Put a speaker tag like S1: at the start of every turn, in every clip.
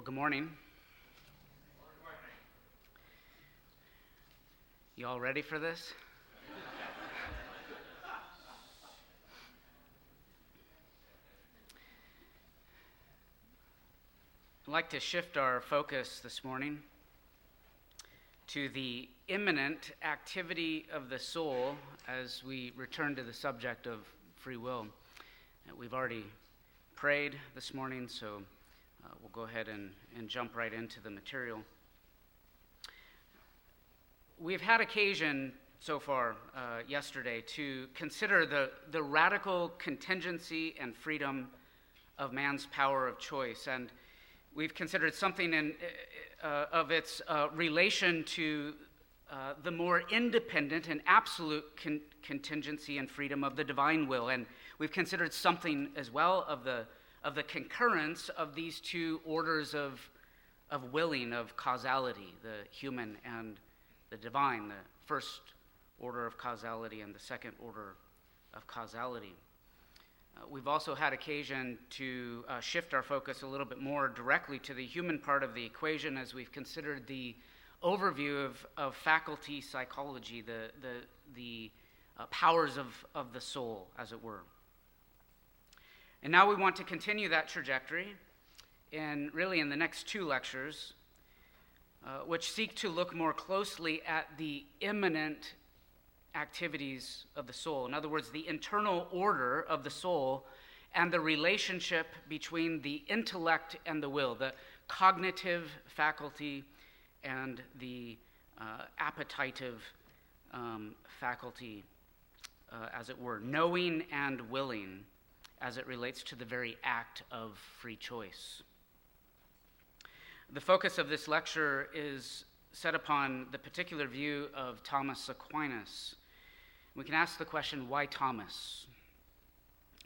S1: Well, good morning. You all ready for this? I'd like to shift our focus this morning to the immanent activity of the soul as we return to the subject of free will. We've already prayed this morning, so uh, we'll go ahead and, and jump right into the material. We've had occasion so far uh, yesterday to consider the, the radical contingency and freedom of man's power of choice. And we've considered something in, uh, of its uh, relation to uh, the more independent and absolute con- contingency and freedom of the divine will. And we've considered something as well of the, of the concurrence of these two orders of, of willing, of causality, the human and the divine, the first order of causality and the second order of causality. Uh, we've also had occasion to uh, shift our focus a little bit more directly to the human part of the equation as we've considered the overview of, of faculty psychology, the, the, the uh, powers of, of the soul, as it were. And now we want to continue that trajectory, and really in the next two lectures, uh, which seek to look more closely at the immanent activities of the soul. In other words, the internal order of the soul and the relationship between the intellect and the will, the cognitive faculty and the uh, appetitive um, faculty, uh, as it were, knowing and willing as it relates to the very act of free choice. The focus of this lecture is set upon the particular view of Thomas Aquinas. We can ask the question why Thomas?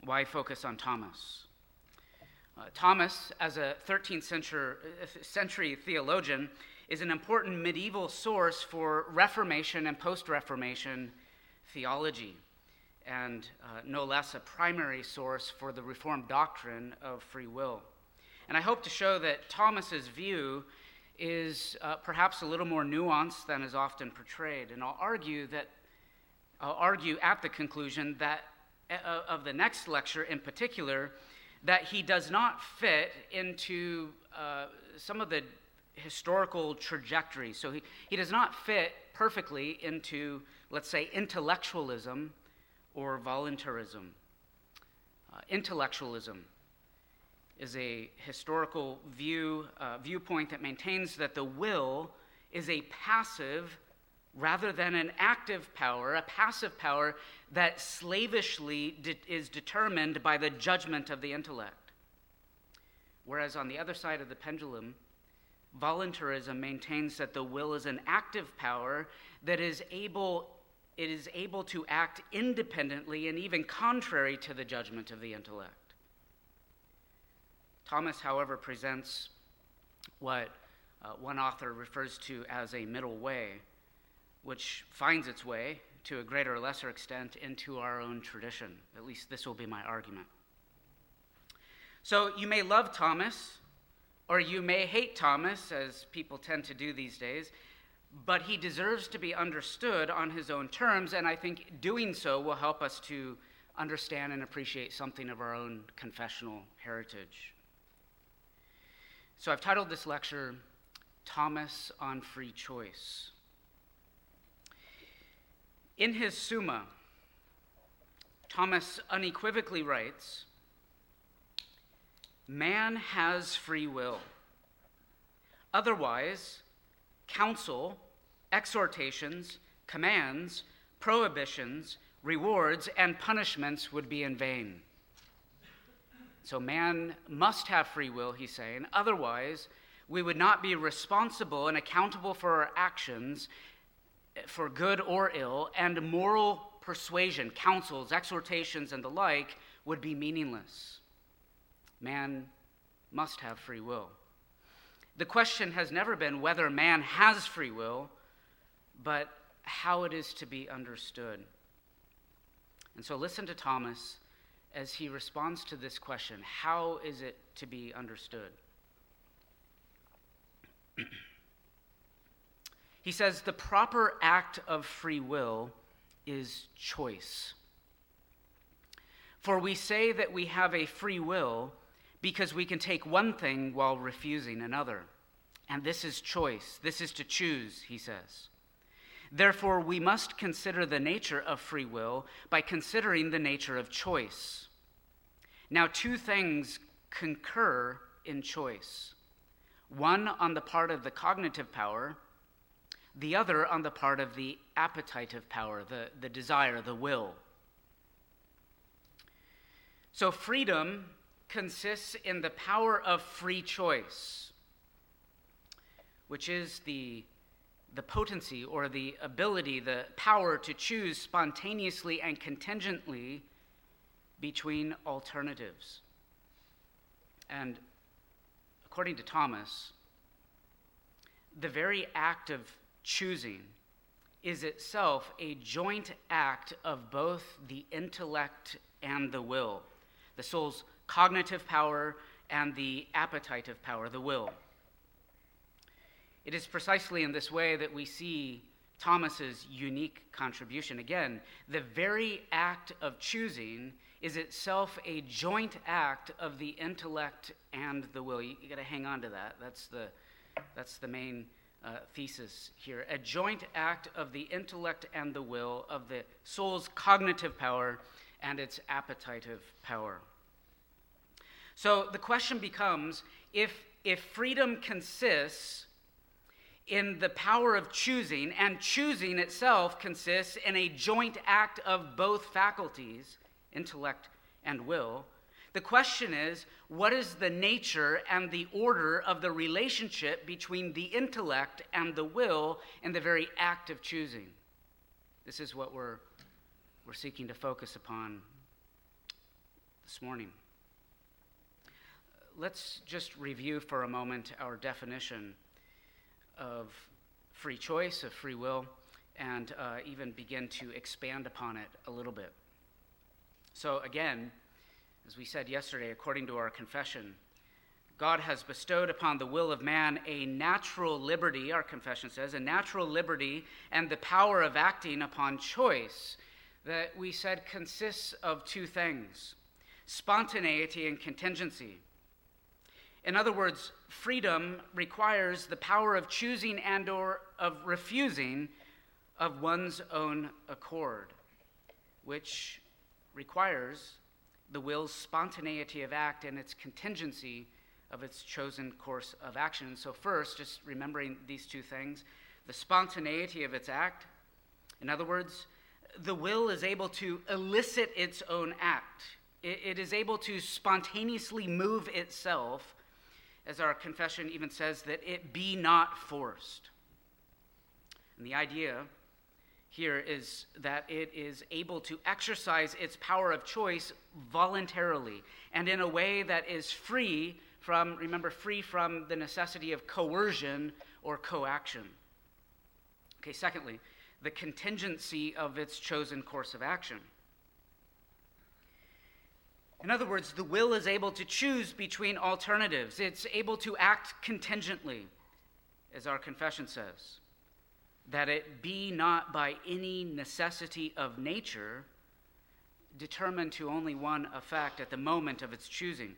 S1: Why focus on Thomas? Uh, Thomas, as a 13th century, century theologian, is an important medieval source for Reformation and post Reformation theology, and uh, no less a primary source for the Reformed doctrine of free will. And I hope to show that Thomas's view is uh, perhaps a little more nuanced than is often portrayed. And I'll argue that I'll argue at the conclusion that uh, of the next lecture in particular that he does not fit into uh, some of the historical trajectory. So he, he does not fit perfectly into, let's say, intellectualism or voluntarism. Uh, intellectualism is a historical view, uh, viewpoint that maintains that the will is a passive rather than an active power, a passive power that slavishly de- is determined by the judgment of the intellect. Whereas on the other side of the pendulum, voluntarism maintains that the will is an active power that is able it is able to act independently and even contrary to the judgment of the intellect. Thomas, however, presents what uh, one author refers to as a middle way, which finds its way, to a greater or lesser extent, into our own tradition. At least this will be my argument. So you may love Thomas, or you may hate Thomas, as people tend to do these days, but he deserves to be understood on his own terms, and I think doing so will help us to understand and appreciate something of our own confessional heritage. So I've titled this lecture, Thomas on Free Choice. In his Summa, Thomas unequivocally writes Man has free will. Otherwise, counsel, exhortations, commands, prohibitions, rewards, and punishments would be in vain. So man must have free will, he's saying. Otherwise, we would not be responsible and accountable for our actions, eh, for good or ill, and moral persuasion, counsels, exhortations, and the like would be meaningless. Man must have free will. The question has never been whether man has free will, but how it is to be understood. And so listen to Thomas as he responds to this question How is it to be understood? he says, The proper act of free will is choice. For we say that we have a free will because we can take one thing while refusing another. And this is choice. This is to choose, he says. Therefore, we must consider the nature of free will by considering the nature of choice. Now, two things concur in choice one on the part of the cognitive power, the other on the part of the appetitive power, the, the desire, the will. So, freedom consists in the power of free choice, which is the, the potency or the ability, the power to choose spontaneously and contingently between alternatives. And according to Thomas, the very act of choosing is itself a joint act of both the intellect and the will, the soul's cognitive power and the appetitive power, the will. It is precisely in this way that we see Thomas's unique contribution. Again, the very act of choosing is itself a joint act of the intellect and the will. You, you got to hang on to that. That's the, that's the main uh, thesis here. A joint act of the intellect and the will, of the soul's cognitive power and its appetitive power. So the question becomes if, if freedom consists in the power of choosing, and choosing itself consists in a joint act of both faculties, intellect and will. The question is what is the nature and the order of the relationship between the intellect and the will in the very act of choosing? This is what we're, we're seeking to focus upon this morning. Let's just review for a moment our definition of free choice, of free will, and uh, even begin to expand upon it a little bit. So, again, as we said yesterday, according to our confession, God has bestowed upon the will of man a natural liberty, our confession says, a natural liberty and the power of acting upon choice that we said consists of two things spontaneity and contingency. In other words, freedom requires the power of choosing and or of refusing of one's own accord, which requires the will's spontaneity of act and its contingency of its chosen course of action. So, first, just remembering these two things the spontaneity of its act. In other words, the will is able to elicit its own act, it, it is able to spontaneously move itself, as our confession even says, that it be not forced. And the idea here is that it is able to exercise its power of choice voluntarily and in a way that is free from, remember, free from the necessity of coercion or coaction. Okay, secondly, the contingency of its chosen course of action. In other words, the will is able to choose between alternatives. It's able to act contingently, as our confession says that it be not by any necessity of nature determined to only one effect at the moment of its choosing.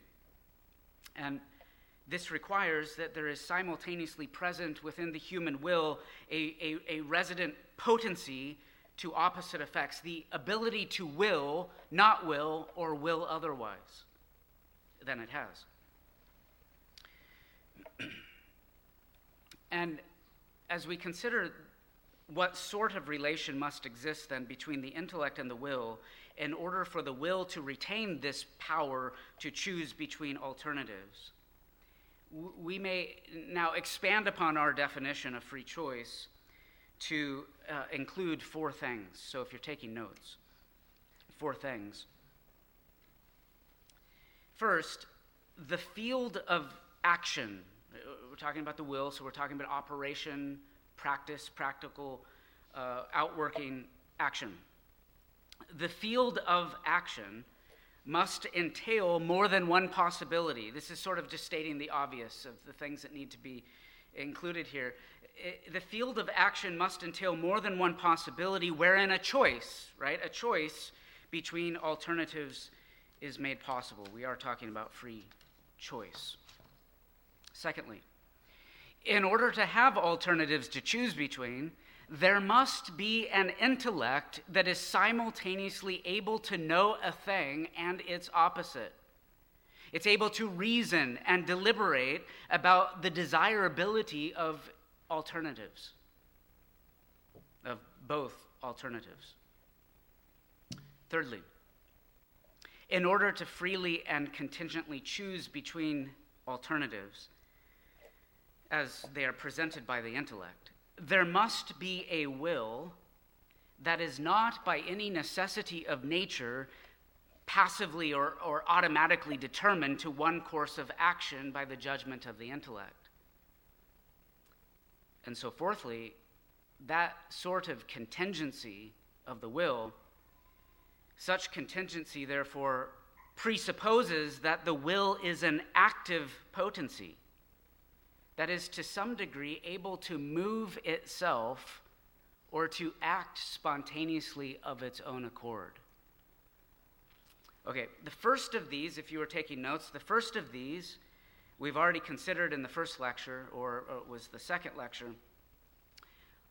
S1: And this requires that there is simultaneously present within the human will a, a, a, resident potency to opposite effects, the ability to will, not will, or will otherwise than it has. and as we consider what sort of relation must exist then between the intellect and the will in order for the will to retain this power to choose between alternatives? We may now expand upon our definition of free choice to uh, include four things. So if you're taking notes, four things. First, the field of action. We're talking about the will, so we're talking about operation, practice, practical, uh, outworking action. The field of action must entail more than one possibility. This is sort of just stating the obvious of the things that need to be included here. The field of action must entail more than one possibility, wherein a choice, right, a choice between alternatives is made possible. We are talking about free choice. Secondly, in order to have alternatives to choose between, there must be an intellect that is simultaneously able to know a thing and its opposite. It's able to reason and deliberate about the desirability of alternatives, of both alternatives. Thirdly, in order to freely and contingently choose between alternatives as they are presented by the intellect, there must be a will that is not by any necessity of nature passively or, or automatically determined to one course of action by the judgment of the intellect. And so, fourthly, that sort of contingency of the will, such contingency, therefore, presupposes that the will is an active potency that is to some degree able to move itself or to act spontaneously of its own accord. Okay, the first of these, if you were taking notes, the first of these we've already considered in the first lecture, or, or was the second lecture.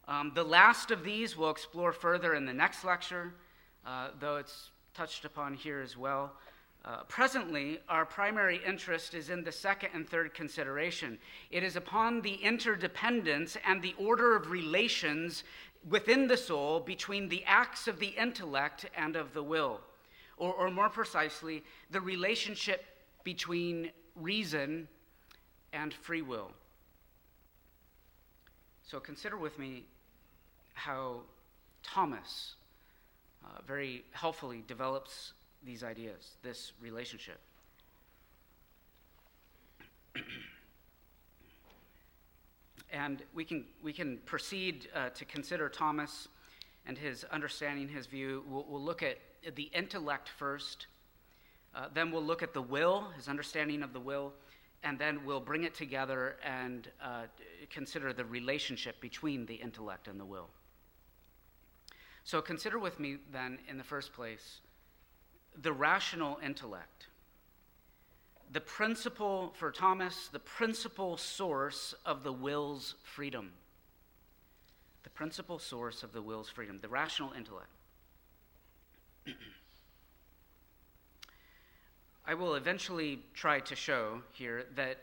S1: Um, the last of these we'll explore further in the next lecture, uh, though it's touched upon here as well. Uh, presently, our primary interest is in the second and third consideration. It is upon the interdependence and the order of relations within the soul between the acts of the intellect and of the will. Or, or more precisely, the relationship between reason and free will. So consider with me how Thomas uh, very helpfully develops these ideas, this relationship. and we can, we can proceed uh, to consider Thomas and his understanding, his view. We'll, we'll look at the intellect first, uh, then we'll look at the will, his understanding of the will, and then we'll bring it together and uh, consider the relationship between the intellect and the will. So consider with me then, in the first place, the rational intellect. The principal, for Thomas, the principal source of the will's freedom. The principal source of the will's freedom, the rational intellect. I will eventually try to show here that,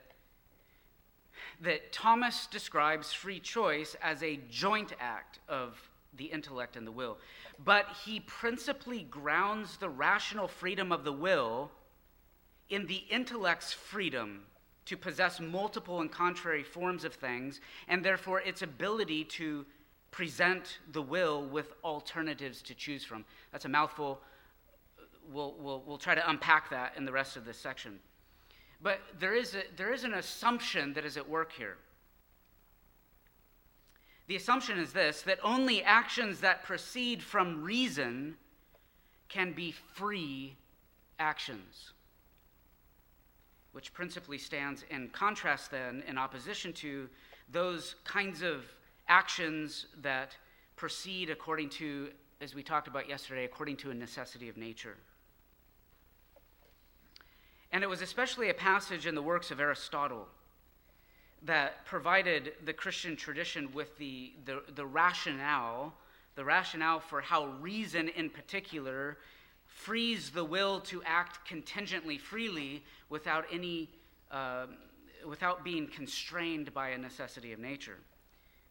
S1: that Thomas describes free choice as a joint act of the intellect and the will but he principally grounds the rational freedom of the will in the intellect's freedom to possess multiple and contrary forms of things, and therefore its ability to present the will with alternatives to choose from. That's a mouthful. We'll, we'll, we'll try to unpack that in the rest of this section. But there is, a, there is an assumption that is at work here. The assumption is this that only actions that proceed from reason can be free actions, which principally stands in contrast, then, in opposition to those kinds of actions that proceed according to, as we talked about yesterday, according to a necessity of nature. And it was especially a passage in the works of Aristotle that provided the Christian tradition with the, the, the rationale, the rationale for how reason in particular frees the will to act contingently freely without any uh, without being constrained by a necessity of nature.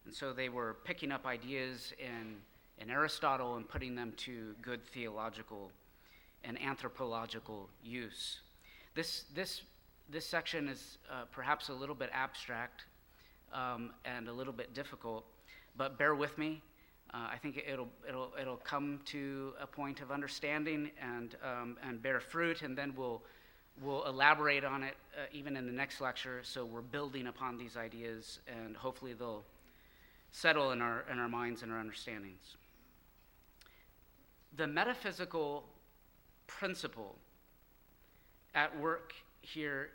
S1: And so they were picking up ideas in, in Aristotle and putting them to good theological and anthropological use. This, this this section is uh, perhaps a little bit abstract um, and a little bit difficult, but bear with me. Uh, I think it'll, it'll, it'll come to a point of understanding and, um, and bear fruit, and then we'll, we'll elaborate on it uh, even in the next lecture. So we're building upon these ideas, and hopefully they'll settle in our, in our minds and our understandings. The metaphysical principle at work here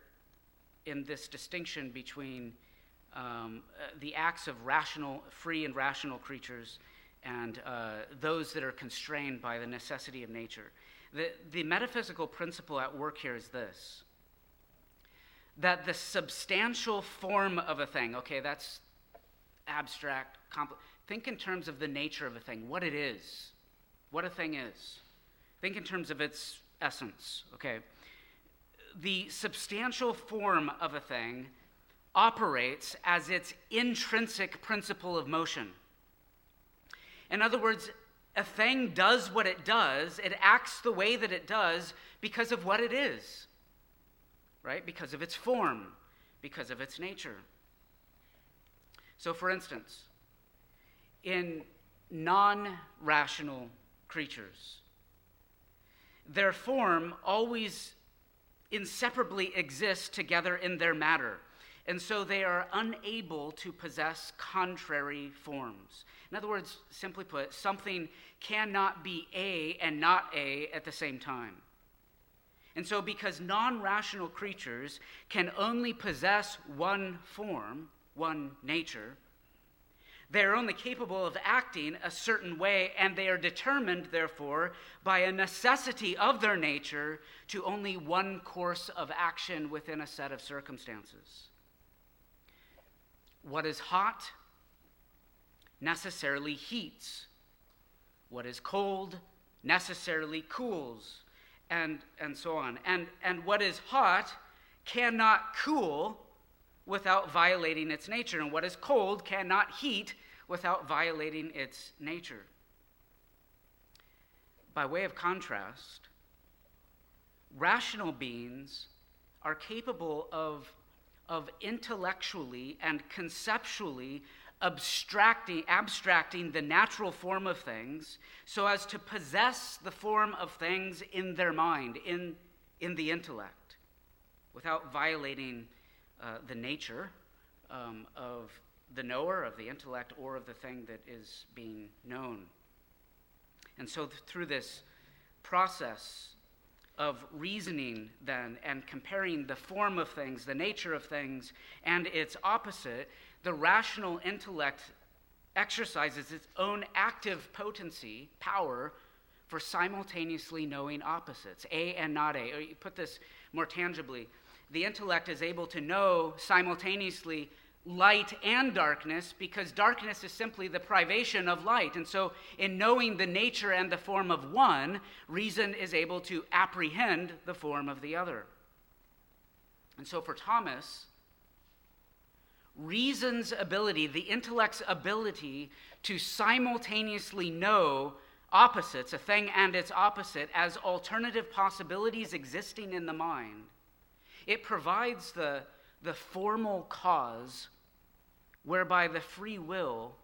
S1: in this distinction between um, uh, the acts of rational, free and rational creatures, and uh, those that are constrained by the necessity of nature. The, the metaphysical principle at work here is this that the substantial form of a thing, okay, that's abstract, think in terms of the nature of a thing, what it is, what a thing is. Think in terms of its essence, okay? The substantial form of a thing operates as its intrinsic principle of motion. In other words, a thing does what it does, it acts the way that it does because of what it is, right? Because of its form, because of its nature. So, for instance, in non rational creatures, their form always inseparably exist together in their matter. And so they are unable to possess contrary forms. In other words, simply put, something cannot be A and not A at the same time. And so, because non rational creatures can only possess one form, one nature, they are only capable of acting a certain way, and they are determined, therefore, by a necessity of their nature to only one course of action within a set of circumstances. What is hot necessarily heats. What is cold necessarily cools, and, and so on. And, and what is hot cannot cool without violating its nature, and what is cold cannot heat without violating its nature. By way of contrast, rational beings are capable of of intellectually and conceptually abstracting, abstracting the natural form of things so as to possess the form of things in their mind, in, in the intellect, without violating uh, the nature um, of the knower, of the intellect, or of the thing that is being known. And so, th- through this process of reasoning, then, and comparing the form of things, the nature of things, and its opposite, the rational intellect exercises its own active potency, power, for simultaneously knowing opposites, A and not A. Or you put this more tangibly, the intellect is able to know simultaneously light and darkness because darkness is simply the privation of light. And so, in knowing the nature and the form of one, reason is able to apprehend the form of the other. And so, for Thomas, reason's ability, the intellect's ability to simultaneously know opposites, a thing and its opposite, as alternative possibilities existing in the mind, it provides the, the formal cause whereby the free will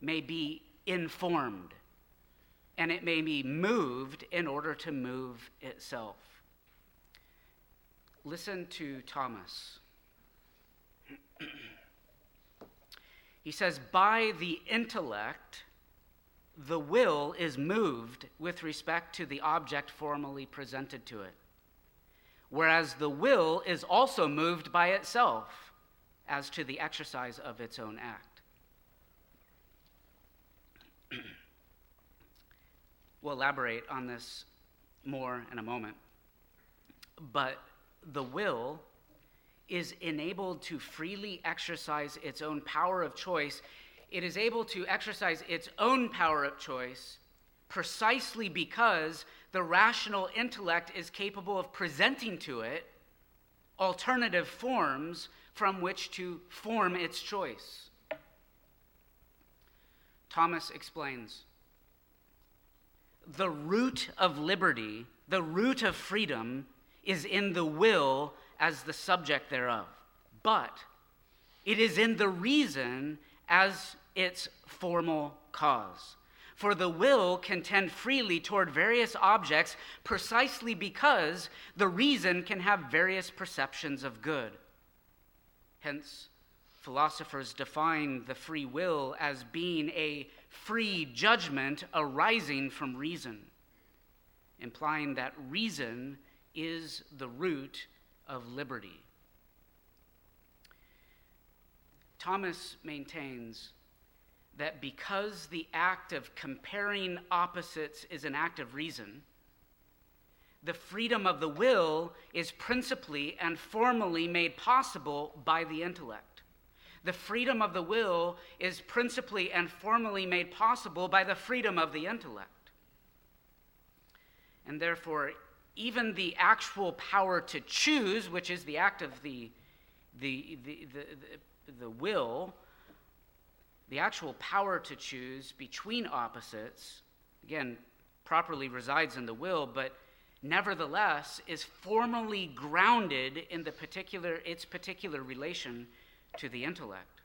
S1: may be informed and it may be moved in order to move itself. Listen to Thomas. he says, By the intellect, the will is moved with respect to the object formally presented to it, whereas the will is also moved by itself as to the exercise of its own act. we'll elaborate on this more in a moment. But the will is enabled to freely exercise its own power of choice. It is able to exercise its own power of choice precisely because the rational intellect is capable of presenting to it alternative forms from which to form its choice. Thomas explains the root of liberty, the root of freedom, is in the will as the subject thereof, but it is in the reason as its formal cause. For the will can tend freely toward various objects precisely because the reason can have various perceptions of good. Hence, philosophers define the free will as being a free judgment arising from reason, implying that reason is the root of liberty. Thomas maintains that because the act of comparing opposites is an act of reason, the freedom of the will is principally and formally made possible by the intellect. The freedom of the will is principally and formally made possible by the freedom of the intellect. And therefore, even the actual power to choose, which is the act of the, the, the, the, the, will, the actual power to choose between opposites, again, properly resides in the will, but nevertheless is formally grounded in the particular, its particular relation to the intellect.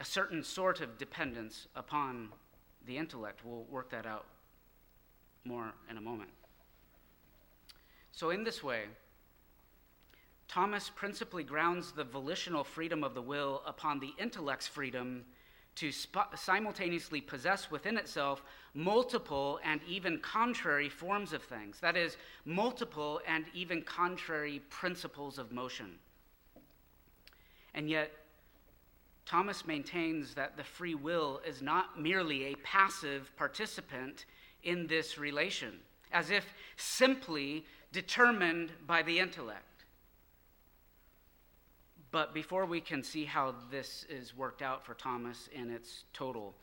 S1: A certain sort of dependence upon the intellect. We'll work that out more in a moment. So, in this way, Thomas principally grounds the volitional freedom of the will upon the intellect's freedom to sp- simultaneously possess within itself multiple and even contrary forms of things. That is, multiple and even contrary principles of motion. And yet, Thomas maintains that the free will is not merely a passive participant in this relation, as if simply determined by the intellect. But before we can see how this is worked out for Thomas in its total,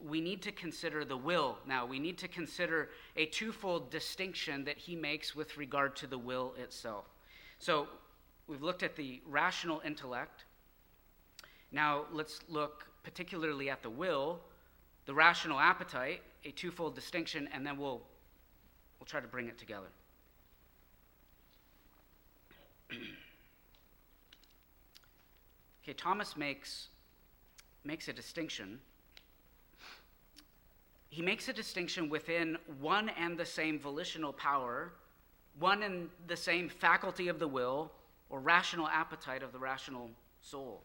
S1: we need to consider the will. Now, we need to consider a twofold distinction that he makes with regard to the will itself. So, we've looked at the rational intellect. Now, let's look particularly at the will, the rational appetite, a twofold distinction, and then we'll, we'll try to bring it together. Okay, Thomas makes, makes a distinction. He makes a distinction within one and the same volitional power, one and the same faculty of the will, or rational appetite of the rational soul.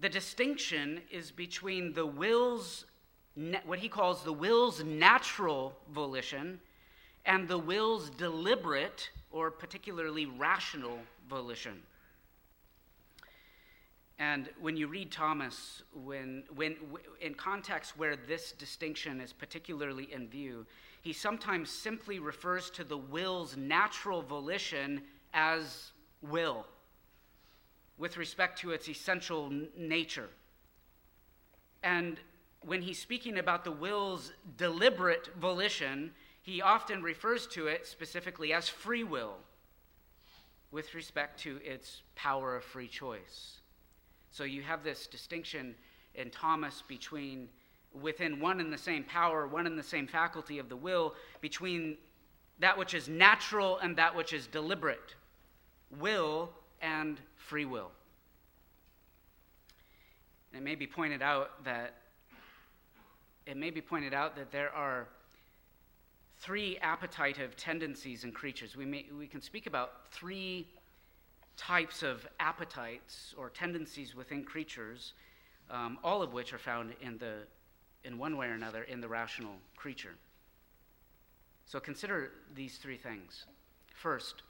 S1: The distinction is between the will's, what he calls the will's natural volition, and the will's deliberate or particularly rational volition. And when you read Thomas, when, when, in contexts where this distinction is particularly in view, he sometimes simply refers to the will's natural volition as will, with respect to its essential n- nature. And when he's speaking about the will's deliberate volition, he often refers to it specifically as free will, with respect to its power of free choice. So you have this distinction in Thomas between within one and the same power, one and the same faculty of the will, between that which is natural and that which is deliberate, will and free will. And it may be pointed out that it may be pointed out that there are three appetitive tendencies in creatures. We, may, we can speak about three types of appetites or tendencies within creatures, um, all of which are found in, the, in one way or another in the rational creature. So consider these three things. First,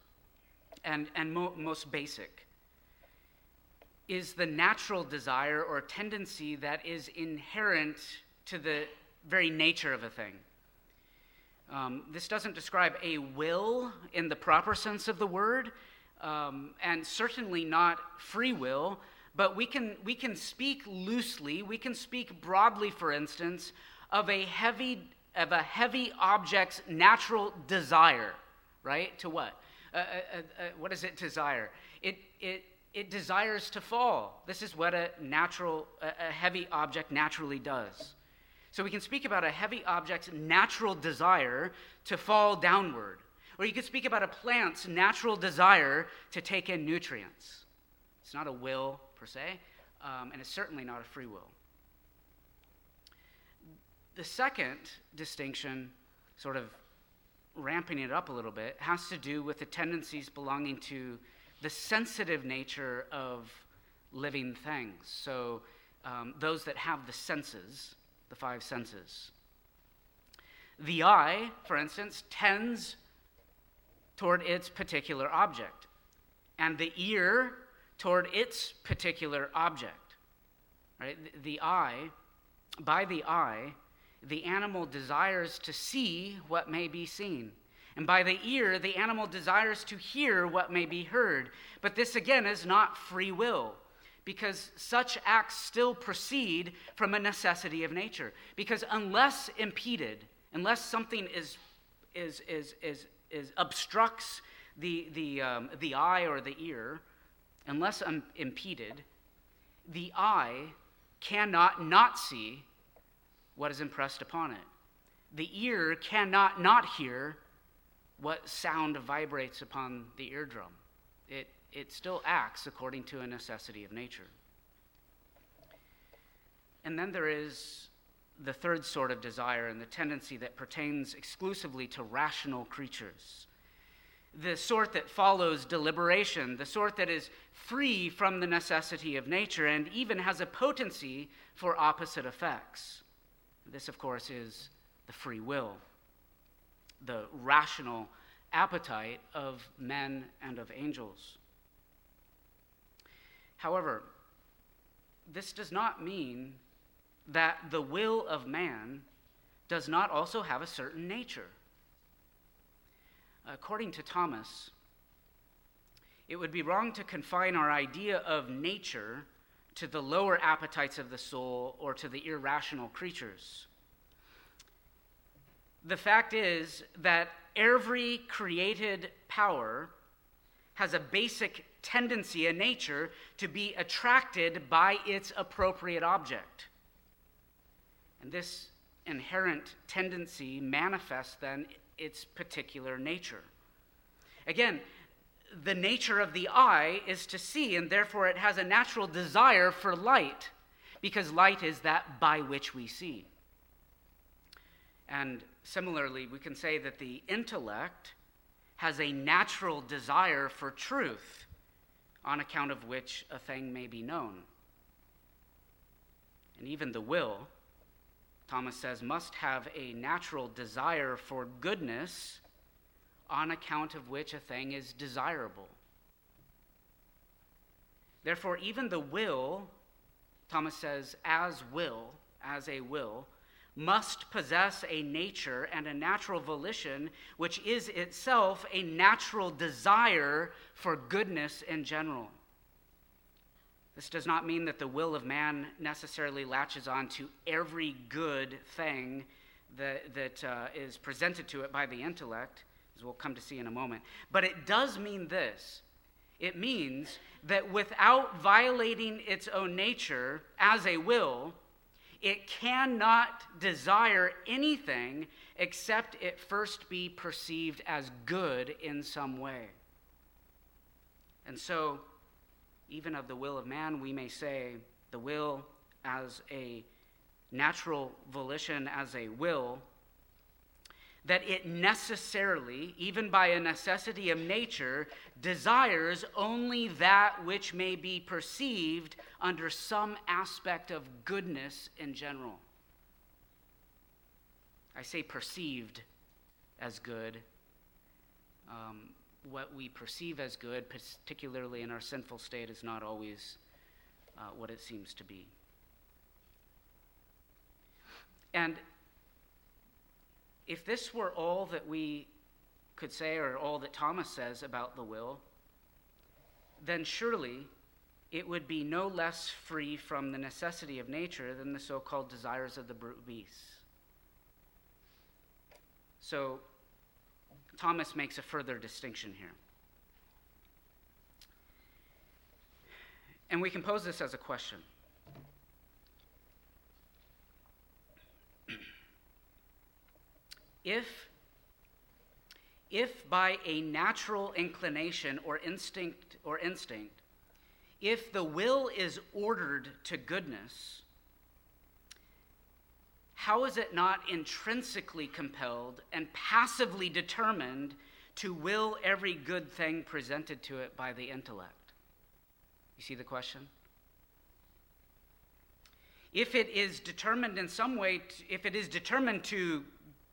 S1: and, and mo- most basic, is the natural desire or tendency that is inherent to the very nature of a thing. Um, this doesn't describe a will in the proper sense of the word, um, and certainly not free will, but we can, we can speak loosely, we can speak broadly, for instance, of a heavy, of a heavy object's natural desire, right? To what? Uh, uh, uh, uh, what does it desire? It, it, it desires to fall. This is what a natural, a, a heavy object naturally does. So we can speak about a heavy object's natural desire to fall downward. Or you could speak about a plant's natural desire to take in nutrients. It's not a will per se, um, and it's certainly not a free will. The second distinction, sort of ramping it up a little bit, has to do with the tendencies belonging to the sensitive nature of living things. So, um, those that have the senses, the five senses. The eye, for instance, tends toward its particular object, and the ear toward its particular object. Right? The eye, by the eye, the animal desires to see what may be seen. And by the ear, the animal desires to hear what may be heard. But this, again, is not free will, because such acts still proceed from a necessity of nature. Because unless impeded, unless something is, is, is, is, is obstructs the, the, um, the eye or the ear, unless impeded, the eye cannot not see what is impressed upon it. The ear cannot not hear what sound vibrates upon the eardrum. It, it still acts according to a necessity of nature. And then there is the third sort of desire and the tendency that pertains exclusively to rational creatures. The sort that follows deliberation, the sort that is free from the necessity of nature and even has a potency for opposite effects. This, of course, is the free will, the rational appetite of men and of angels. However, this does not mean that the will of man does not also have a certain nature. According to Thomas, it would be wrong to confine our idea of nature to the lower appetites of the soul or to the irrational creatures. The fact is that every created power has a basic tendency, a nature, to be attracted by its appropriate object. And this inherent tendency manifests then its particular nature. Again, the nature of the eye is to see, and therefore it has a natural desire for light, because light is that by which we see. And similarly, we can say that the intellect has a natural desire for truth, on account of which a thing may be known. And even the will, Thomas says, must have a natural desire for goodness on account of which a thing is desirable. Therefore, even the will, Thomas says, as will, as a will, must possess a nature and a natural volition which is itself a natural desire for goodness in general. This does not mean that the will of man necessarily latches on to every good thing that, that uh, is presented to it by the intellect, as we'll come to see in a moment. But it does mean this it means that without violating its own nature as a will, it cannot desire anything except it first be perceived as good in some way. And so, even of the will of man, we may say the will as a natural volition, as a will, that it necessarily, even by a necessity of nature, desires only that which may be perceived under some aspect of goodness in general. I say perceived as good. Um, what we perceive as good, particularly in our sinful state, is not always uh, what it seems to be. And if this were all that we could say, or all that Thomas says about the will, then surely it would be no less free from the necessity of nature than the so called desires of the brute beasts. So, Thomas makes a further distinction here. And we can pose this as a question. If, if by a natural inclination or instinct or instinct, if the will is ordered to goodness, how is it not intrinsically compelled and passively determined to will every good thing presented to it by the intellect? You see the question? If it is determined in some way, if it is determined to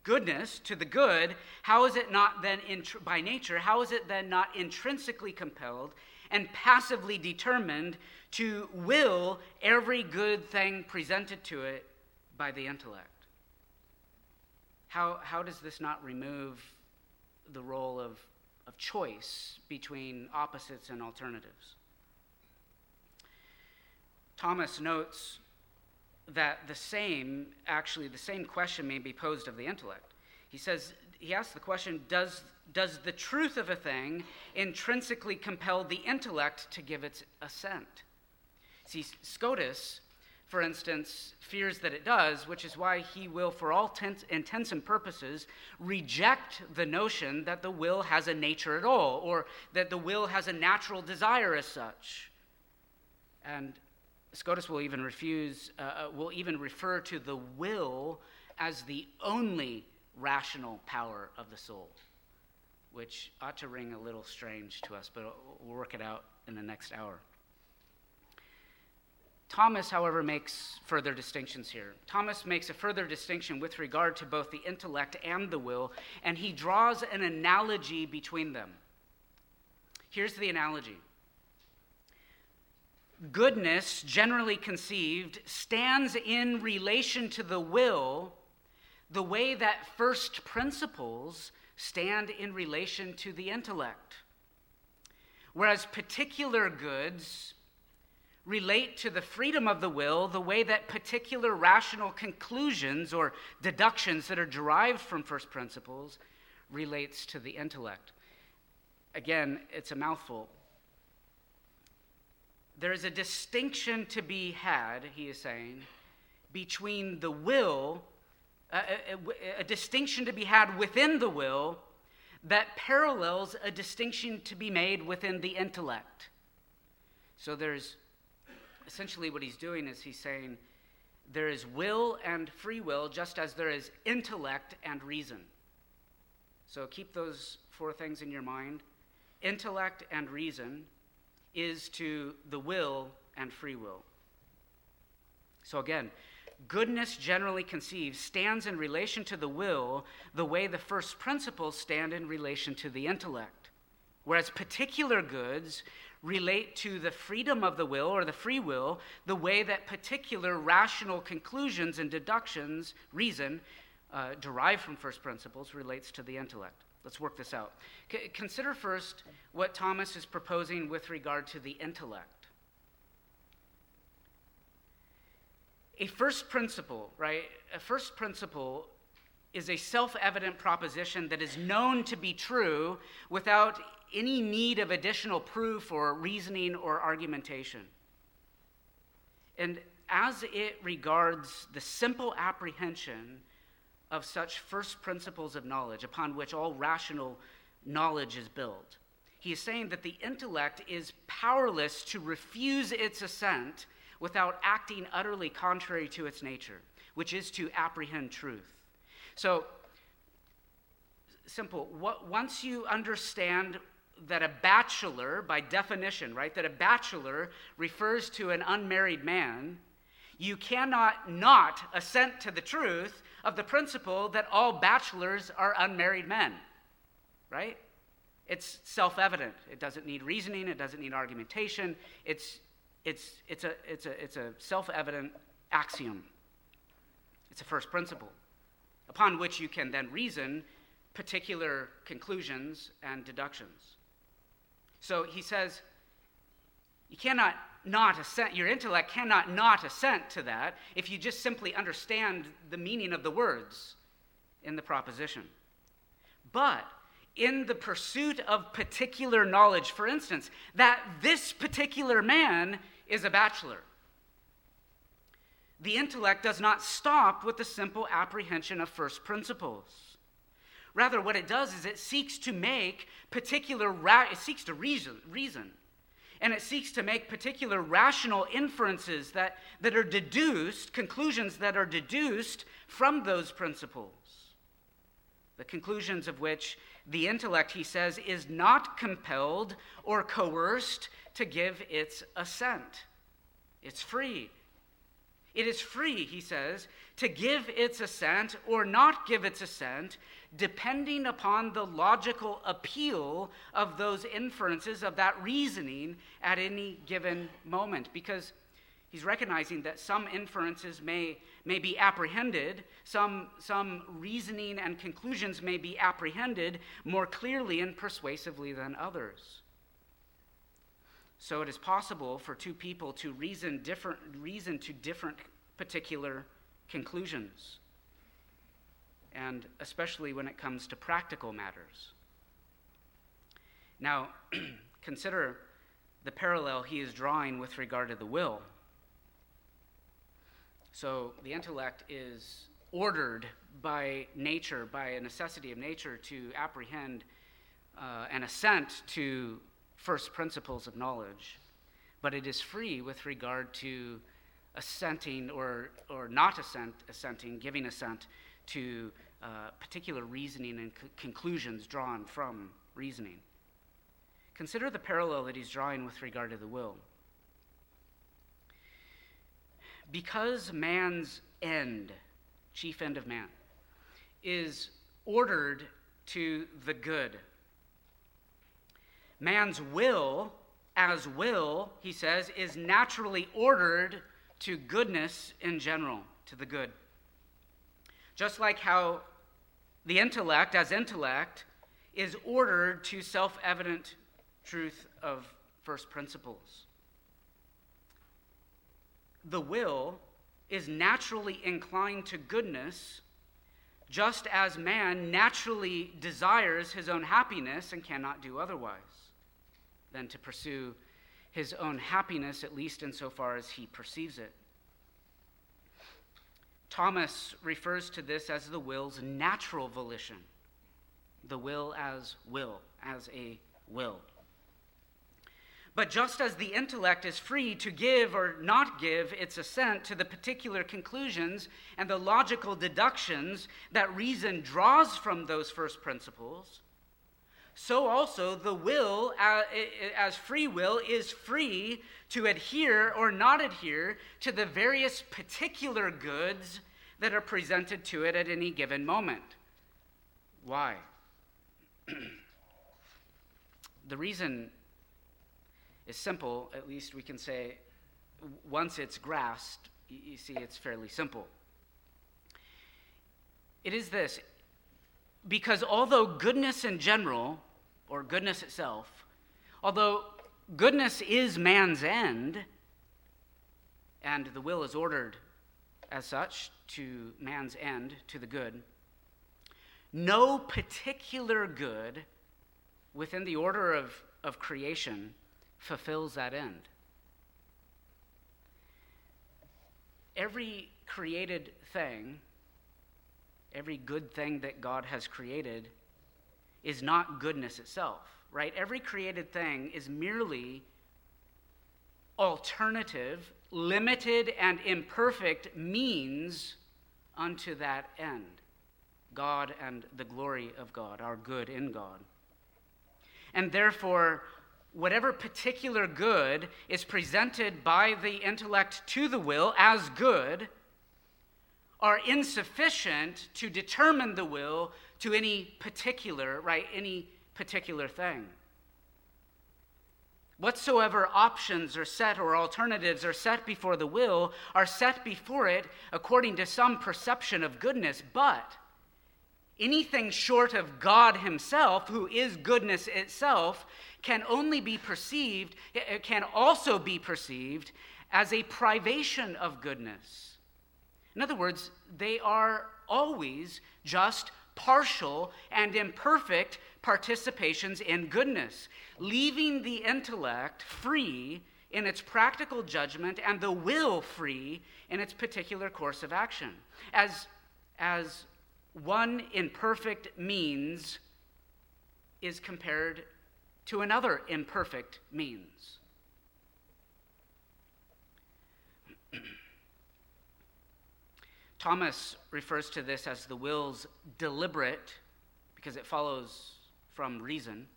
S1: goodness, to the good, how is it not then, by nature, how is it then not intrinsically compelled and passively determined to will every good thing presented to it by the intellect. How, how does this not remove the role of, of choice between opposites and alternatives? Thomas notes that the same, actually, the same question may be posed of the intellect. He says, he asks the question does, does the truth of a thing intrinsically compel the intellect to give its assent? See, Scotus, for instance, fears that it does, which is why he will, for all intents and purposes, reject the notion that the will has a nature at all, or that the will has a natural desire as such. And Scotus will even refuse, uh, uh, will even refer to the will as the only rational power of the soul, which ought to ring a little strange to us, but we'll work it out in the next hour. Thomas, however, makes further distinctions here. Thomas makes a further distinction with regard to both the intellect and the will, and he draws an analogy between them. Here's the analogy Goodness, generally conceived, stands in relation to the will the way that first principles stand in relation to the intellect. Whereas particular goods relate to the freedom of the will the way that particular rational conclusions or deductions that are derived from first principles relates to the intellect. Again, it's a mouthful. There is a distinction to be had, he is saying, between the will, uh, uh, uh, a, a, a distinction to be had within the will that parallels a distinction to be made within the intellect. So there's essentially what he's doing is he's saying there is will and free will just as there is intellect and reason. So keep those four things in your mind. Intellect and reason is to the will and free will. So again, goodness generally conceived stands in relation to the will the way the first principles stand in relation to the intellect. Whereas particular goods relate to the freedom of the will or the free will the way that particular rational conclusions and deductions, reason, uh, derived from first principles, relates to the intellect. Let's work this out. C- consider first what Thomas is proposing with regard to the intellect. A first principle, right? A first principle is a self evident proposition that is known to be true without any need of additional proof or reasoning or argumentation. And as it regards the simple apprehension of such first principles of knowledge upon which all rational knowledge is built, he is saying that the intellect is powerless to refuse its assent without acting utterly contrary to its nature, which is to apprehend truth. So, simple. What, once you understand that a bachelor, by definition, right, that a bachelor refers to an unmarried man, you cannot not assent to the truth of the principle that all bachelors are unmarried men, right? It's self evident. It doesn't need reasoning, it doesn't need argumentation. It's, it's, it's a, it's a, it's a self evident axiom. It's a first principle upon which you can then reason particular conclusions and deductions. So he says, you cannot not assent, your intellect cannot not assent to that if you just simply understand the meaning of the words in the proposition. But in the pursuit of particular knowledge, for instance, that this particular man is a bachelor, the intellect does not stop with the simple apprehension of first principles. Rather, what it does is it seeks to make particular, ra- it seeks to reason, reason. And it seeks to make particular rational inferences that, that are deduced, conclusions that are deduced from those principles. The conclusions of which the intellect, he says, is not compelled or coerced to give its assent. It's free. It is free, he says, to give its assent or not give its assent, depending upon the logical appeal of those inferences, of that reasoning at any given moment. Because he's recognizing that some inferences may, may be apprehended, some, some reasoning and conclusions may be apprehended more clearly and persuasively than others. So it is possible for two people to reason different reason to different particular conclusions. And especially when it comes to practical matters. Now, consider the parallel he is drawing with regard to the will. So the intellect is ordered by nature, by a necessity of nature, to apprehend uh, an assent to first principles of knowledge, but it is free with regard to assenting or, or not assent, assenting, giving assent to uh, particular reasoning and conclusions drawn from reasoning. Consider the parallel that he's drawing with regard to the will. Because man's end, chief end of man, is ordered to the good Man's will, as will, he says, is naturally ordered to goodness in general, to the good. Just like how the intellect, as intellect, is ordered to self evident truth of first principles. The will is naturally inclined to goodness, just as man naturally desires his own happiness and cannot do otherwise than to pursue his own happiness, at least insofar as he perceives it. Thomas refers to this as the will's natural volition, the will as will, as a will. But just as the intellect is free to give or not give its assent to the particular conclusions and the logical deductions that reason draws from those first principles, so also the will, uh, as free will, is free to adhere or not adhere to the various particular goods that are presented to it at any given moment. Why? the reason is simple, at least we can say, once it's grasped, you see, it's fairly simple. It is this because although goodness in general or goodness itself, although goodness is man's end, and the will is ordered as such to man's end, to the good, no particular good within the order of, of creation fulfills that end. Every created thing, every good thing that God has created, is not goodness itself, right? Every created thing is merely alternative, limited, and imperfect means unto that end God and the glory of God, our good in God. And therefore, whatever particular good is presented by the intellect to the will as good are insufficient to determine the will to any particular, right, any particular thing. Whatsoever options are set or alternatives are set before the will are set before it according to some perception of goodness, but anything short of God Himself, who is goodness itself, can only be perceived, it can also be perceived as a privation of goodness. In other words, they are always just partial and imperfect participations in goodness, leaving the intellect free in its practical judgment and the will free in its particular course of action. As, as one imperfect means is compared to another imperfect means. Thomas refers to this as the will's deliberate, because it follows from reason,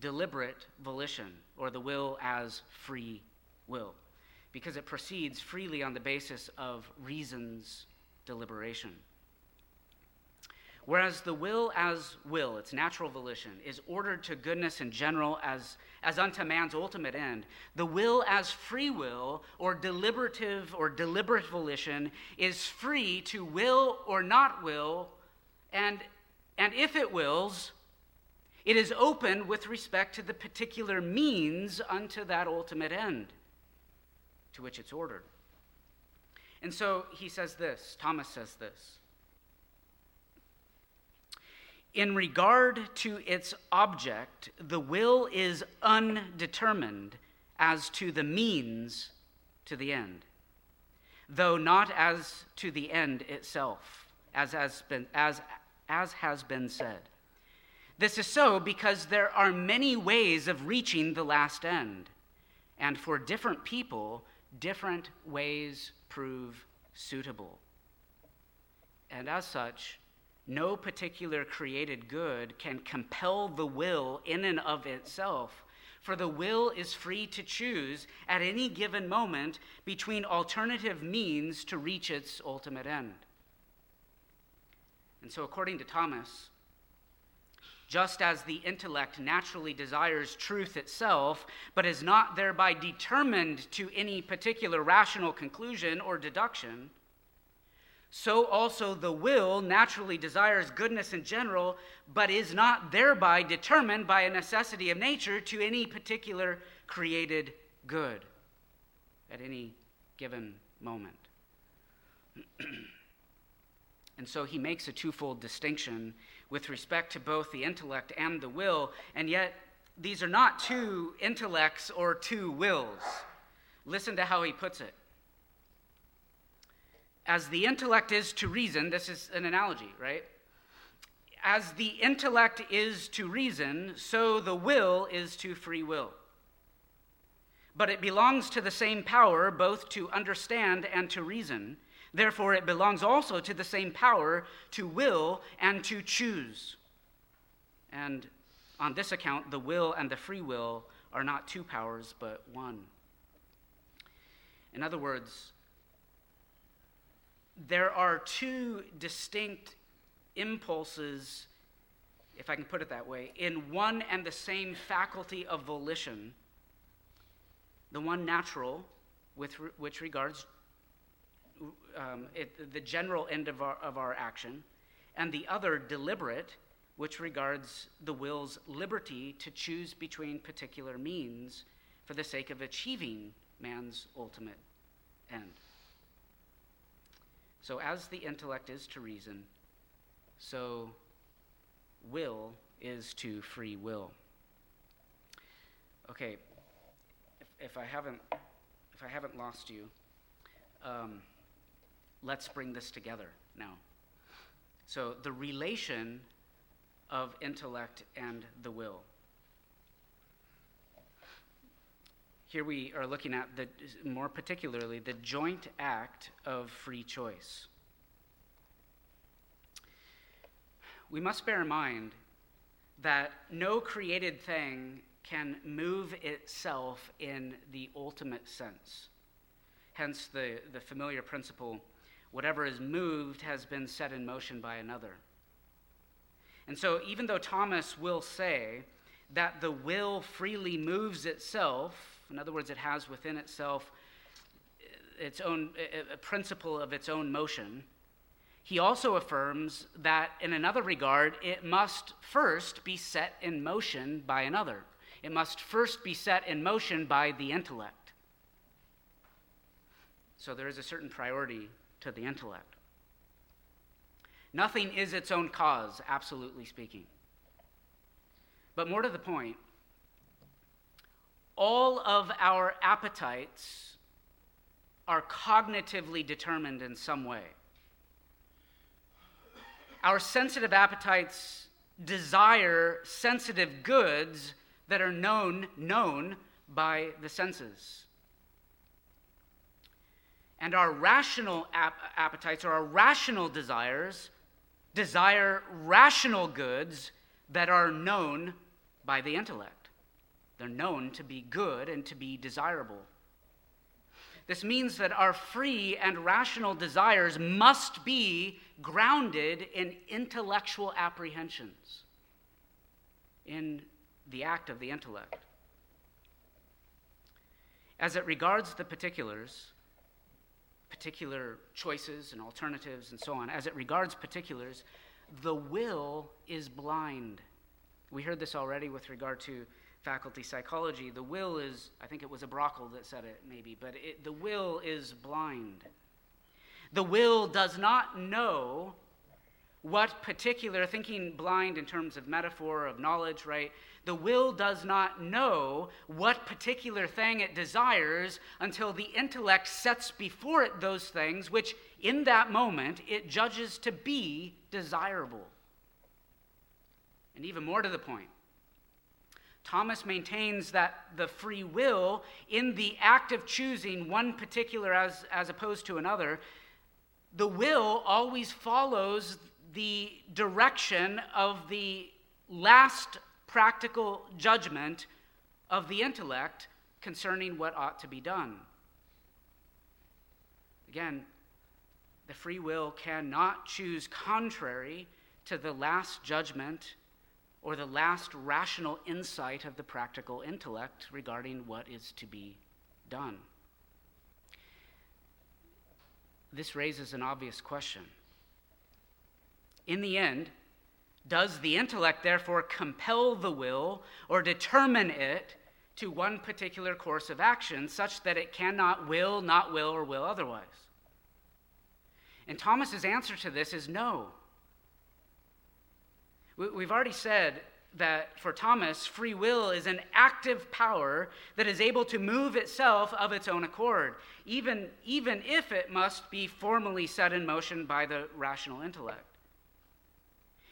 S1: deliberate volition, or the will as free will. because it proceeds freely on the basis of reason's deliberation. Whereas the will as will, its natural volition, is ordered to goodness in general as, as unto man's ultimate end, the will as free will or deliberative or deliberate volition is free to will or not will, and, and if it wills, it is open with respect to the particular means unto that ultimate end to which it's ordered. And so he says this, Thomas says this. In regard to its object, the will is undetermined as to the means to the end, though not as to the end itself, as has been, as, as has been said. This is so because there are many ways of reaching the last end, and for different people, different ways prove suitable. And as such, no particular created good can compel the will in and of itself, for the will is free to choose at any given moment between alternative means to reach its ultimate end. And so, according to Thomas, just as the intellect naturally desires truth itself, but is not thereby determined to any particular rational conclusion or deduction, so also the will naturally desires goodness in general, but is not thereby determined by a necessity of nature to any particular created good at any given moment. and so he makes a twofold distinction with respect to both the intellect and the will, and yet these are not two intellects or two wills. Listen to how he puts it as the intellect is to reason, this is an analogy, right? As the intellect is to reason, so the will is to free will. But it belongs to the same power both to understand and to reason. Therefore, it belongs also to the same power to will and to choose. And on this account, the will and the free will are not two powers, but one. In other words, there are two distinct impulses, if I can put it that way, in one and the same faculty of volition. The one natural, with re- which regards um, it, the general end of our, of our action, and the other deliberate, which regards the will's liberty to choose between particular means for the sake of achieving man's ultimate end. So, as the intellect is to reason, so will is to free will. Okay, if, if I haven't if I haven't lost you, um, let's bring this together now. So the relation of intellect and the will. Here we are looking at the, more particularly the joint act of free choice. We must bear in mind that no created thing can move itself in the ultimate sense. Hence, the, the familiar principle whatever is moved has been set in motion by another. And so, even though Thomas will say that the will freely moves itself, in other words, it has within itself uh, its own uh, uh, a principle of its own motion. He also affirms that in another regard, it must first be set in motion by another. It must first be set in motion by the intellect. So there is a certain priority to the intellect. Nothing is its own cause, absolutely speaking. But more to the point, all of our appetites are cognitively determined in some way. Our sensitive appetites desire sensitive goods that are known known by the senses. And our rational ap- appetites or our rational desires desire rational goods that are known by the intellect. They're known to be good and to be desirable. This means that our free and rational desires must be grounded in intellectual apprehensions, in the act of the intellect. As it regards the particulars, particular choices and alternatives and so on, as it regards particulars, the will is blind. We heard this already with regard to faculty psychology. The will is, I think it was a Brakel that said it, maybe, but it, the will is blind. The will does not know what particular, thinking blind in terms of metaphor, of knowledge, right? The will does not know what particular thing it desires until the intellect sets before it those things which, in that moment, it judges to be desirable. And even more to the point, Thomas maintains that the free will, in the act of choosing one particular as, as opposed to another, the will always follows the direction of the last practical judgment of the intellect concerning what ought to be done. Again, the free will cannot choose contrary to the last judgment or the last rational insight of the practical intellect regarding what is to be done. This raises an obvious question. In the end, does the intellect therefore compel the will or determine it to one particular course of action such that it cannot will, not will, or will otherwise? And Thomas's answer to this is no. We've already said that for Thomas, free will is an active power that is able to move itself of its own accord, even, even if it must be formally set in motion by the rational intellect.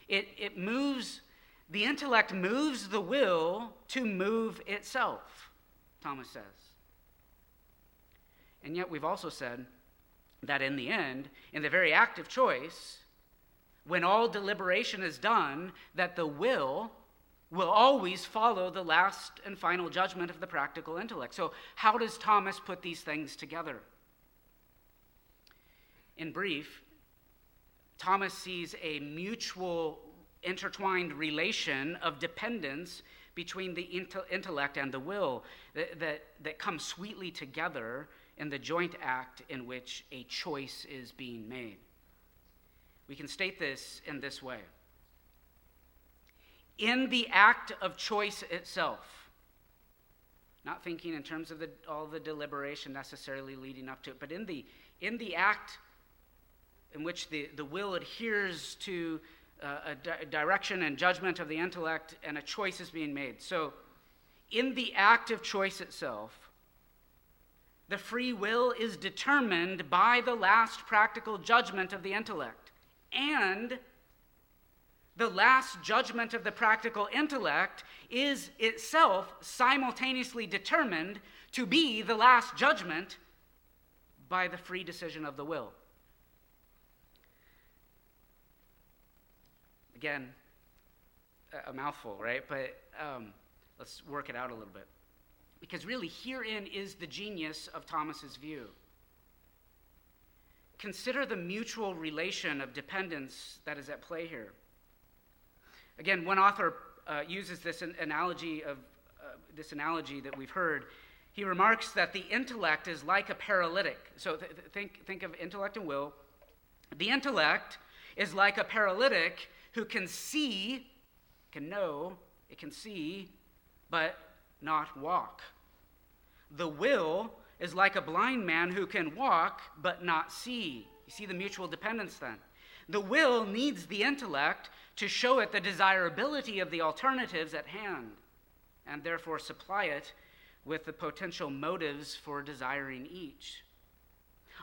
S1: It, it moves, the intellect moves the will to move itself, Thomas says. And yet, we've also said that in the end, in the very act of choice, when all deliberation is done, that the will will always follow the last and final judgment of the practical intellect. So, how does Thomas put these things together? In brief, Thomas sees a mutual intertwined relation of dependence between the intellect and the will that, that, that come sweetly together in the joint act in which a choice is being made. We can state this in this way In the act of choice itself, not thinking in terms of the, all the deliberation necessarily leading up to it, but in the, in the act in which the, the will adheres to uh, a di- direction and judgment of the intellect, and a choice is being made. So, in the act of choice itself, the free will is determined by the last practical judgment of the intellect. And the last judgment of the practical intellect is itself simultaneously determined to be the last judgment by the free decision of the will. Again, a mouthful, right? But um, let's work it out a little bit. Because really, herein is the genius of Thomas's view. Consider the mutual relation of dependence that is at play here. Again, one author uh, uses this analogy of uh, this analogy that we've heard. He remarks that the intellect is like a paralytic. So th- think, think of intellect and will. The intellect is like a paralytic who can see, can know, it can see, but not walk. The will is like a blind man who can walk but not see. You see the mutual dependence then. The will needs the intellect to show it the desirability of the alternatives at hand and therefore supply it with the potential motives for desiring each.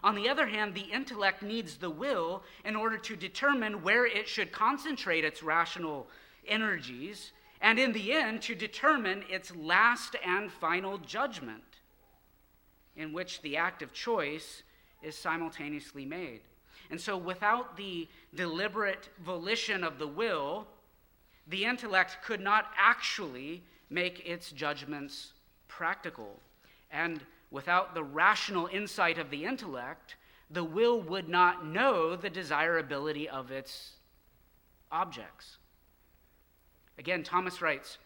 S1: On the other hand, the intellect needs the will in order to determine where it should concentrate its rational energies and in the end to determine its last and final judgment, in which the act of choice is simultaneously made. And so, without the deliberate volition of the will, the intellect could not actually make its judgments practical. And without the rational insight of the intellect, the will would not know the desirability of its objects. Again, Thomas writes,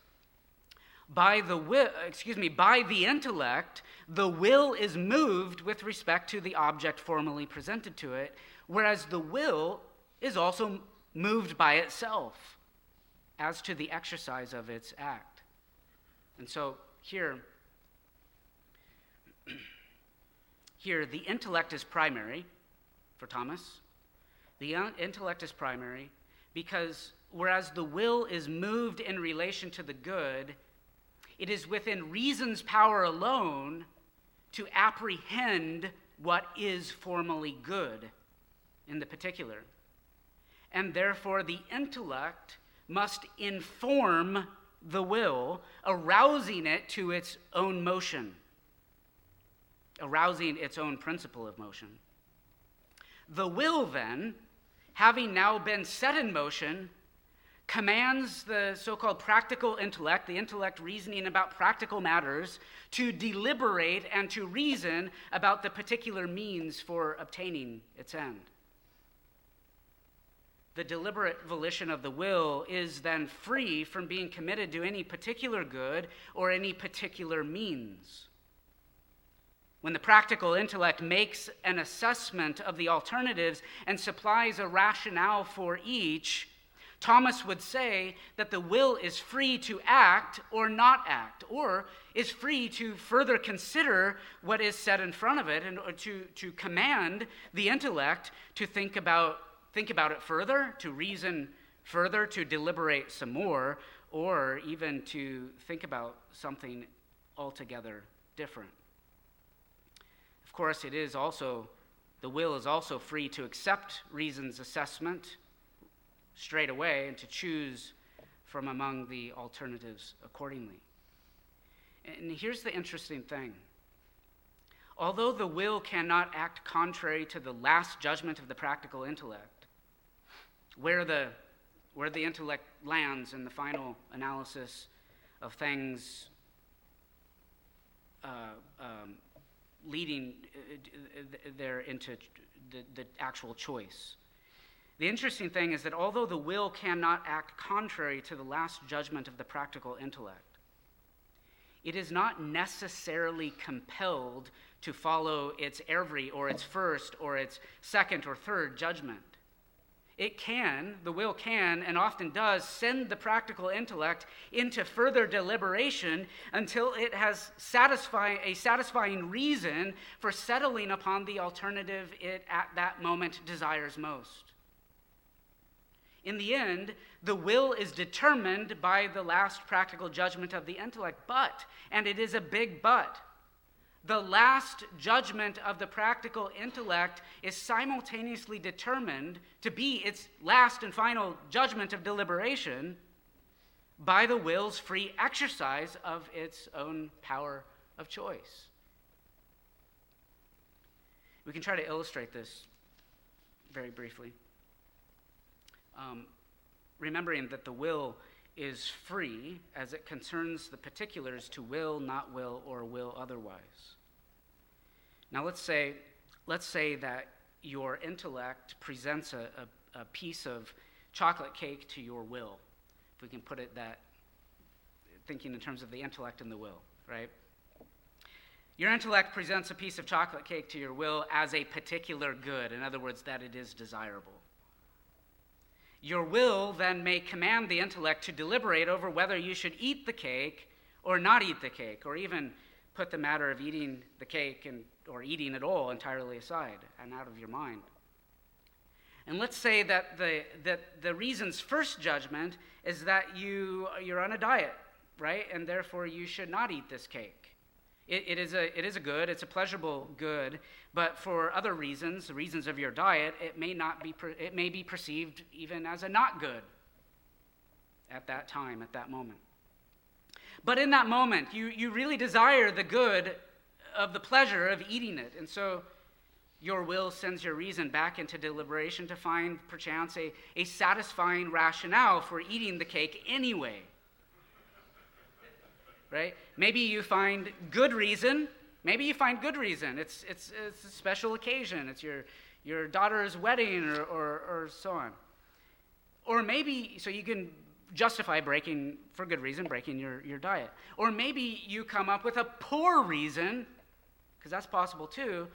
S1: by the will, excuse me, by the intellect, the will is moved with respect to the object formally presented to it, whereas the will is also moved by itself as to the exercise of its act. And so here, here the intellect is primary for Thomas. The intellect is primary because whereas the will is moved in relation to the good, it is within reason's power alone to apprehend what is formally good in the particular. And therefore, the intellect must inform the will, arousing it to its own motion, arousing its own principle of motion. The will, then, having now been set in motion, commands the so called practical intellect, the intellect reasoning about practical matters, to deliberate and to reason about the particular means for obtaining its end. The deliberate volition of the will is then free from being committed to any particular good or any particular means. When the practical intellect makes an assessment of the alternatives and supplies a rationale for each, Thomas would say that the will is free to act or not act, or is free to further consider what is set in front of it and to, to command the intellect to think about, think about it further, to reason further, to deliberate some more, or even to think about something altogether different. Of course, it is also, the will is also free to accept reason's assessment straight away and to choose from among the alternatives accordingly. And here's the interesting thing. Although the will cannot act contrary to the last judgment of the practical intellect, where the, where the intellect lands in the final analysis of things uh, um, leading uh, uh there into the, the actual choice. The interesting thing is that although the will cannot act contrary to the last judgment of the practical intellect, it is not necessarily compelled to follow its every or its first or its second or third judgment. It can, the will can, and often does, send the practical intellect into further deliberation until it has satisfy, a satisfying reason for settling upon the alternative it at that moment desires most. In the end, the will is determined by the last practical judgment of the intellect. But, and it is a big but, the last judgment of the practical intellect is simultaneously determined to be its last and final judgment of deliberation by the will's free exercise of its own power of choice. We can try to illustrate this very briefly um, remembering that the will is free as it concerns the particulars to will, not will, or will otherwise. Now let's say, let's say that your intellect presents a, a, a piece of chocolate cake to your will, if we can put it that, thinking in terms of the intellect and the will, right? Your intellect presents a piece of chocolate cake to your will as a particular good, in other words, that it is desirable. Your will then may command the intellect to deliberate over whether you should eat the cake or not eat the cake, or even put the matter of eating the cake and, or eating it all entirely aside and out of your mind. And let's say that the, that the reason's first judgment is that you, you're on a diet, right? And therefore you should not eat this cake. It, it, is a, it is a good, it's a pleasurable good, but for other reasons, the reasons of your diet, it may, not be, it may be perceived even as a not good at that time, at that moment. But in that moment, you, you really desire the good of the pleasure of eating it. And so your will sends your reason back into deliberation to find, perchance, a, a satisfying rationale for eating the cake anyway right? Maybe you find good reason maybe you find good reason. It's, it's, it's a special occasion. It's your, your daughter's wedding or, or, or so on. Or maybe, so you can justify breaking, for good reason, breaking your, your diet. Or maybe you come up with a poor reason, because that's possible too,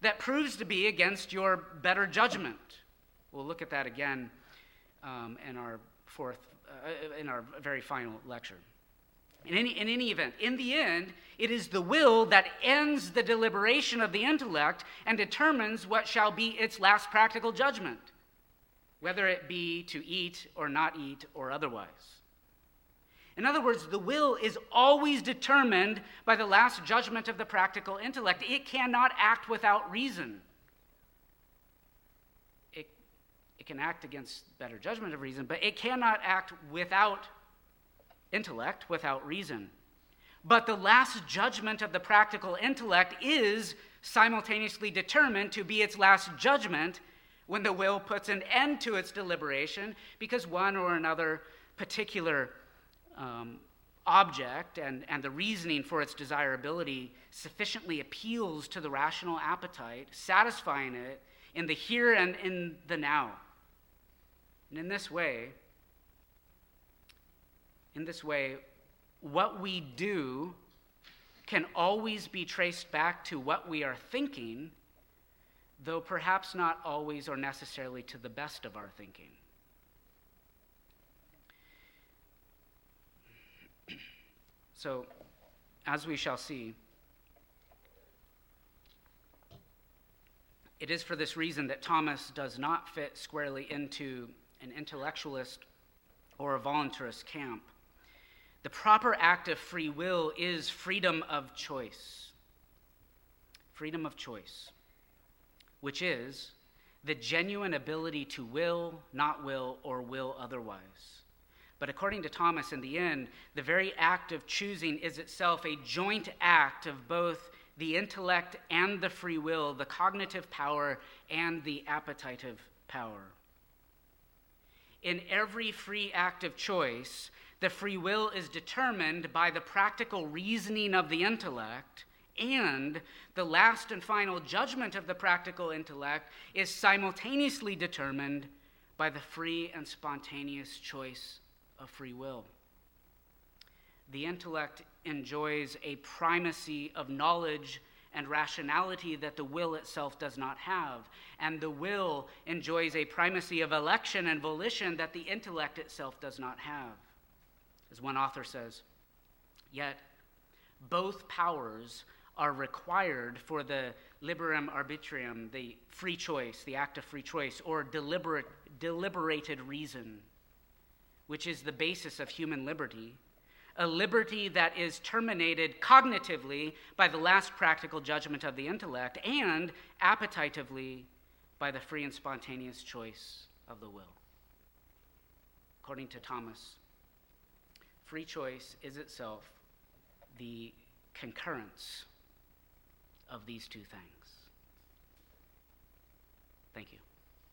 S1: that proves to be against your better judgment. We'll look at that again um, in our fourth, uh, in our very final lecture. In any, in any event, in the end, it is the will that ends the deliberation of the intellect and determines what shall be its last practical judgment, whether it be to eat or not eat or otherwise. In other words, the will is always determined by the last judgment of the practical intellect. It cannot act without reason. It, it can act against better judgment of reason, but it cannot act without intellect without reason. But the last judgment of the practical intellect is simultaneously determined to be its last judgment when the will puts an end to its deliberation because one or another particular um, object and, and the reasoning for its desirability sufficiently appeals to the rational appetite, satisfying it in the here and in the now. And in this way, in this way, what we do can always be traced back to what we are thinking, though perhaps not always or necessarily to the best of our thinking. So, as we shall see, it is for this reason that Thomas does not fit squarely into an intellectualist or a voluntarist camp. The proper act of free will is freedom of choice. Freedom of choice, which is the genuine ability to will, not will, or will otherwise. But according to Thomas, in the end, the very act of choosing is itself a joint act of both the intellect and the free will, the cognitive power and the appetitive power. In every free act of choice, the free will is determined by the practical reasoning of the intellect, and the last and final judgment of the practical intellect is simultaneously determined by the free and spontaneous choice of free will. The intellect enjoys a primacy of knowledge and rationality that the will itself does not have. And the will enjoys a primacy of election and volition that the intellect itself does not have. As one author says, yet both powers are required for the liberum arbitrium, the free choice, the act of free choice, or deliberate, deliberated reason, which is the basis of human liberty, a liberty that is terminated cognitively by the last practical judgment of the intellect and appetitively by the free and spontaneous choice of the will. According to Thomas, free choice is itself the concurrence of these two things. Thank you.